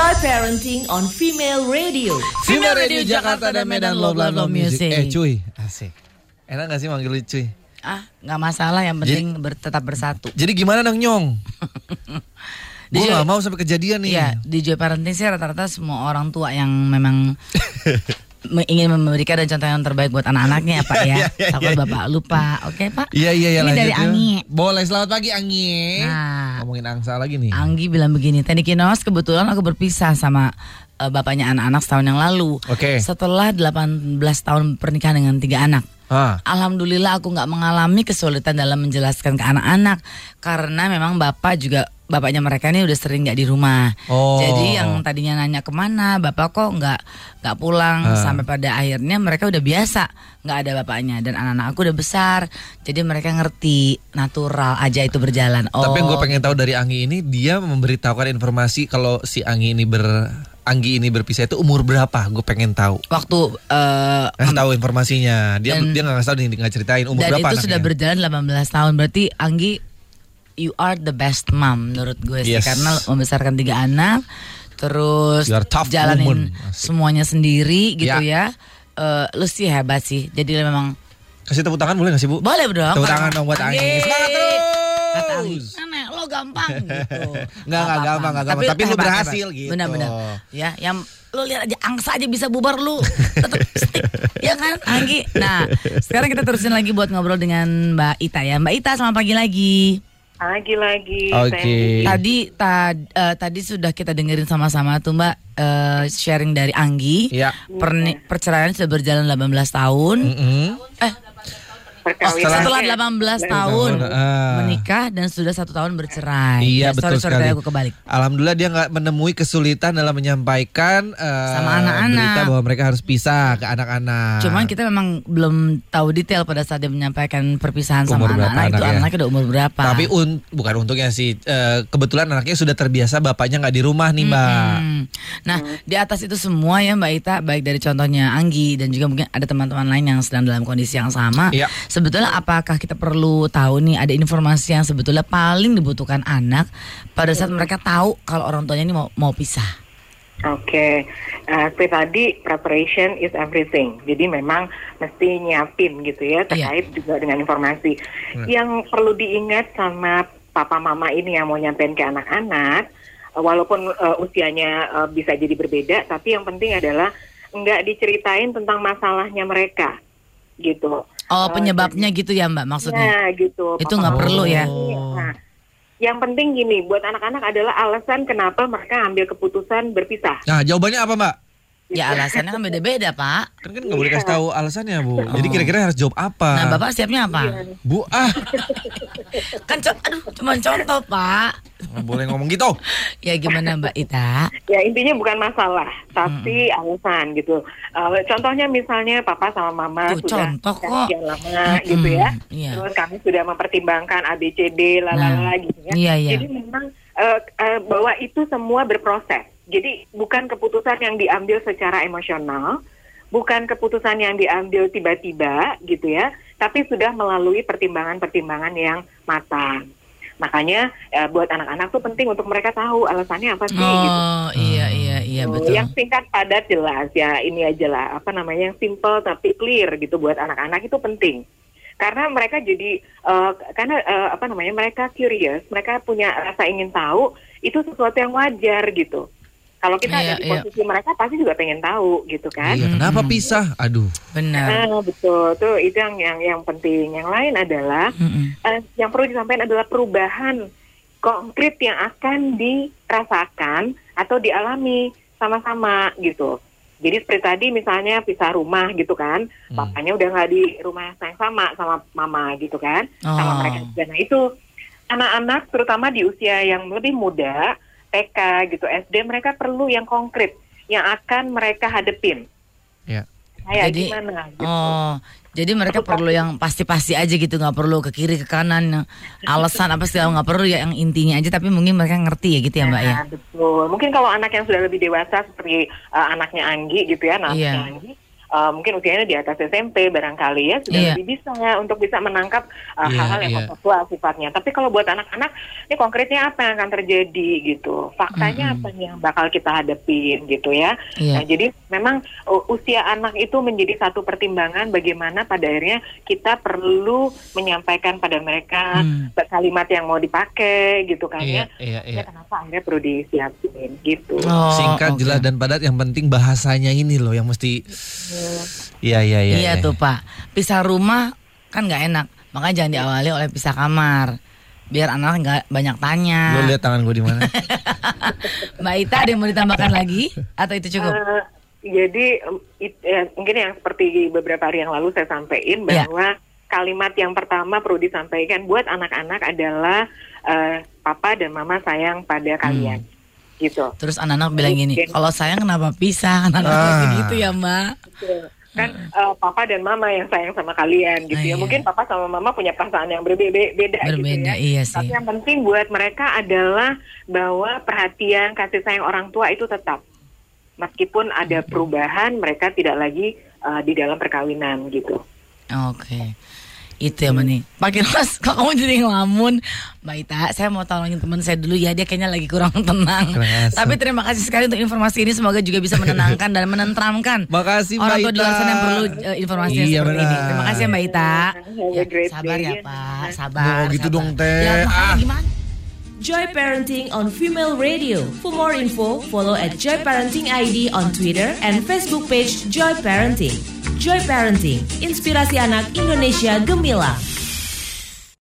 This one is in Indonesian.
Enjoy parenting on Female Radio. Female Radio Jakarta dan Medan Love Love Love Music. Eh cuy, asik. Enak gak sih manggil lu cuy? Ah, nggak masalah yang penting ber- tetap bersatu. Jadi gimana dong Nyong? Gue gak mau sampai kejadian nih. Iya, di Joy Parenting sih rata-rata semua orang tua yang memang me- ingin memberikan dan contoh yang terbaik buat anak-anaknya ya Pak ya. Iya, iya, Takut iya. Bapak lupa. Oke Pak? Iya iya iya Ini dari. Anggi. Boleh selamat pagi Anggi. Nah. Ngomongin angsa lagi nih. Anggi bilang begini, Tani Kinos kebetulan aku berpisah sama eh, bapaknya anak-anak setahun yang lalu. Oke. Setelah 18 tahun pernikahan dengan tiga anak. Ah. Alhamdulillah aku nggak mengalami kesulitan dalam menjelaskan ke anak-anak karena memang bapak juga bapaknya mereka ini udah sering nggak di rumah. Oh. Jadi yang tadinya nanya ke mana bapak kok nggak nggak pulang Ah. sampai pada akhirnya mereka udah biasa nggak ada bapaknya dan anak-anak aku udah besar jadi mereka ngerti natural aja itu berjalan. Oh. Tapi yang gue pengen tahu dari Anggi ini dia memberitahukan informasi kalau si Anggi ini ber Anggi ini berpisah itu umur berapa? Gue pengen tahu. waktu eh, Kasih tahu informasinya. Dia Dan- dia nggak ngasih tahu nih nggak ceritain umur dan berapa itu anaknya. sudah berjalan 18 tahun berarti Anggi you are the best mom menurut gue sih Yes. karena membesarkan tiga anak terus jalanin woman. Semuanya sendiri gitu Ya. ya Eh, lu sih hebat sih jadi memang Kasih tepuk tangan boleh gak sih Bu? boleh dong Tepuk tangan dong buat Anggi. Semangat terus. kata Anggi nenek lo gampang gitu Nggak, nggak gampang, nggak gampang. Tapi lu hebat, berhasil hebat. gitu. benar-benar ya yang lu lihat aja angsa aja bisa bubar lu tetap stick ya kan Anggi nah sekarang kita terusin lagi buat ngobrol dengan Mbak Ita ya Mbak Ita selamat pagi lagi Lagi-lagi. Oke. Tadi ta- eh, tadi sudah kita dengerin sama-sama tuh Mbak eh, sharing dari Anggi. Iya. Perni- perceraian sudah berjalan 18 tahun. Mm-mm. Eh, Perkawinan. setelah 18 tahun Ah. menikah dan sudah satu tahun bercerai. Iya Ya, betul sorry, sekali. aku kebalik. Alhamdulillah dia nggak menemui kesulitan dalam menyampaikan eh, Sama anak-anak. berita bahwa mereka harus pisah ke anak-anak. Cuman kita memang belum tahu detail pada saat dia menyampaikan perpisahan Umur sama anak-anak itu anaknya? anaknya udah umur berapa. Tapi un- bukan untuknya sih. eh, kebetulan anaknya sudah terbiasa bapaknya nggak di rumah nih mbak. Hmm. Nah, di atas itu semua ya Mbak Ita, baik dari contohnya Anggi dan juga mungkin ada teman-teman lain yang sedang dalam kondisi yang sama. Iya. Sebetulnya apakah kita perlu tahu nih ada informasi yang sebetulnya paling dibutuhkan anak pada saat mereka tahu kalau orang tuanya ini mau mau pisah? Oke, Eh, seperti tadi preparation is everything. Jadi memang mesti nyiapin gitu ya terkait juga dengan informasi. Yang perlu diingat sama papa mama ini yang mau nyampein ke anak-anak, eh, walaupun eh, usianya eh, bisa jadi berbeda, tapi yang penting adalah nggak diceritain tentang masalahnya mereka, gitu. Oh, Eh, penyebabnya gitu ya Mbak maksudnya? Nah, gitu. Itu nggak perlu ya? ini, Nah, yang penting gini, buat anak-anak adalah alasan kenapa mereka ambil keputusan berpisah. Nah jawabannya apa mbak? Ya alasannya kan beda-beda Pak. Kan kan nggak boleh kasih tahu alasannya bu. Jadi kira-kira harus jawab apa? Nah Bapak siapnya apa? Bu ah Kan co- aduh cuma contoh Pak. nggak boleh ngomong gitu. Ya gimana Mbak Ita? Ya intinya bukan masalah, tapi alasan gitu. Eh, contohnya misalnya papa sama mama Tuh, sudah contoh kok. lama gitu ya. iya. Terus kami sudah mempertimbangkan ABCD lalala Nah, gitu ya. iya, iya. Jadi memang eh, eh, bahwa itu semua berproses. Jadi bukan keputusan yang diambil secara emosional, bukan keputusan yang diambil tiba-tiba gitu ya, tapi sudah melalui pertimbangan-pertimbangan yang matang. Makanya eh, buat anak-anak tuh penting untuk mereka tahu alasannya apa sih gitu. Oh iya iya iya Oh, betul. Yang singkat padat jelas ya ini aja lah apa namanya yang simple tapi clear gitu buat anak-anak itu penting karena mereka jadi eh, karena eh, apa namanya mereka curious mereka punya rasa ingin tahu itu sesuatu yang wajar gitu kalau kita Iya, ada di iya. posisi mereka pasti juga pengen tahu gitu kan Iya kenapa pisah? Aduh. Benar. Ah, betul tuh itu yang yang yang penting yang lain adalah Mm-mm. eh, yang perlu disampaikan adalah perubahan konkret yang akan dirasakan atau dialami sama-sama gitu. Jadi seperti tadi misalnya pisah rumah gitu kan, Hmm. papanya udah nggak di rumah yang sama sama mama gitu kan, sama Oh. mereka juga. Nah itu anak-anak terutama di usia yang lebih muda, TK gitu, SD mereka perlu yang konkret yang akan mereka hadepin. Ya. Kayak Jadi gimana gitu. oh jadi mereka perlu yang pasti-pasti aja gitu nggak perlu ke kiri ke kanan alasan apa segala nggak perlu ya yang intinya aja tapi mungkin mereka ngerti ya gitu ya Mbak ya. Nah, betul. Mungkin kalau anak yang sudah lebih dewasa seperti uh, anaknya Anggi gitu ya, anaknya Iya. Anggi, uh, mungkin usianya di atas SMP barangkali ya sudah Iya. lebih bisa untuk bisa menangkap uh, Iya, hal-hal yang iya. konseptual sifatnya. Tapi kalau buat anak-anak ini konkretnya apa yang akan terjadi gitu, faktanya apa yang bakal kita hadapin gitu ya. Iya. Nah, jadi memang uh, usia anak itu menjadi satu pertimbangan bagaimana pada akhirnya kita perlu menyampaikan pada mereka Hmm. kalimat yang mau dipakai gitu kan Iya, ya. iya, iya. Ya, kenapa akhirnya perlu disiapin gitu. Oh, Singkat, oke. jelas dan padat. Yang penting bahasanya ini loh yang mesti. Iya iya iya. Iya tuh Pak. Pisah rumah kan nggak enak. Makanya jangan diawali oleh pisah kamar. Biar anak nggak banyak tanya. Lo lihat tangan gue di mana? Mbak Ita ada yang mau ditambahkan lagi atau itu cukup? Eh, jadi it- ya, mungkin yang seperti beberapa hari yang lalu saya sampaikan Ya. bahwa kalimat yang pertama perlu disampaikan buat anak-anak adalah eh, papa dan mama sayang pada kalian. Gitu. Terus anak-anak bilang gini, kalau sayang kenapa pisah? Anak-anak Ah. gitu ya Mbak. kan eh, papa dan mama yang sayang sama kalian gitu Ah, ya iya. mungkin papa sama mama punya perasaan yang berbeda beda gitu Berbeda, ya iya sih. tapi yang penting buat mereka adalah bahwa perhatian kasih sayang orang tua itu tetap meskipun ada perubahan mereka tidak lagi eh, di dalam perkawinan gitu Oke. Itu ya Mbak nih. Pak Kiros, kok kamu jadi ngelamun? Mbak Ita, saya mau tolongin teman saya dulu ya. Dia kayaknya lagi kurang tenang. Asem. Tapi terima kasih sekali untuk informasi ini. Semoga juga bisa menenangkan dan menenteramkan. Makasih, Mbak Orang tua di luar sana yang perlu eh, informasi yang Iya, seperti ini. benar. Terima kasih ya Mbak Ita. Ya, great sabar ya Pak, sabar. Oh, gitu sabar. dong, Teh. Ya, Ah. gimana? Joy Parenting on Female Radio. For more info, follow at Joy Parenting ID on Twitter and Facebook page Joy Parenting. Joy Parenting, inspirasi anak Indonesia gemilang.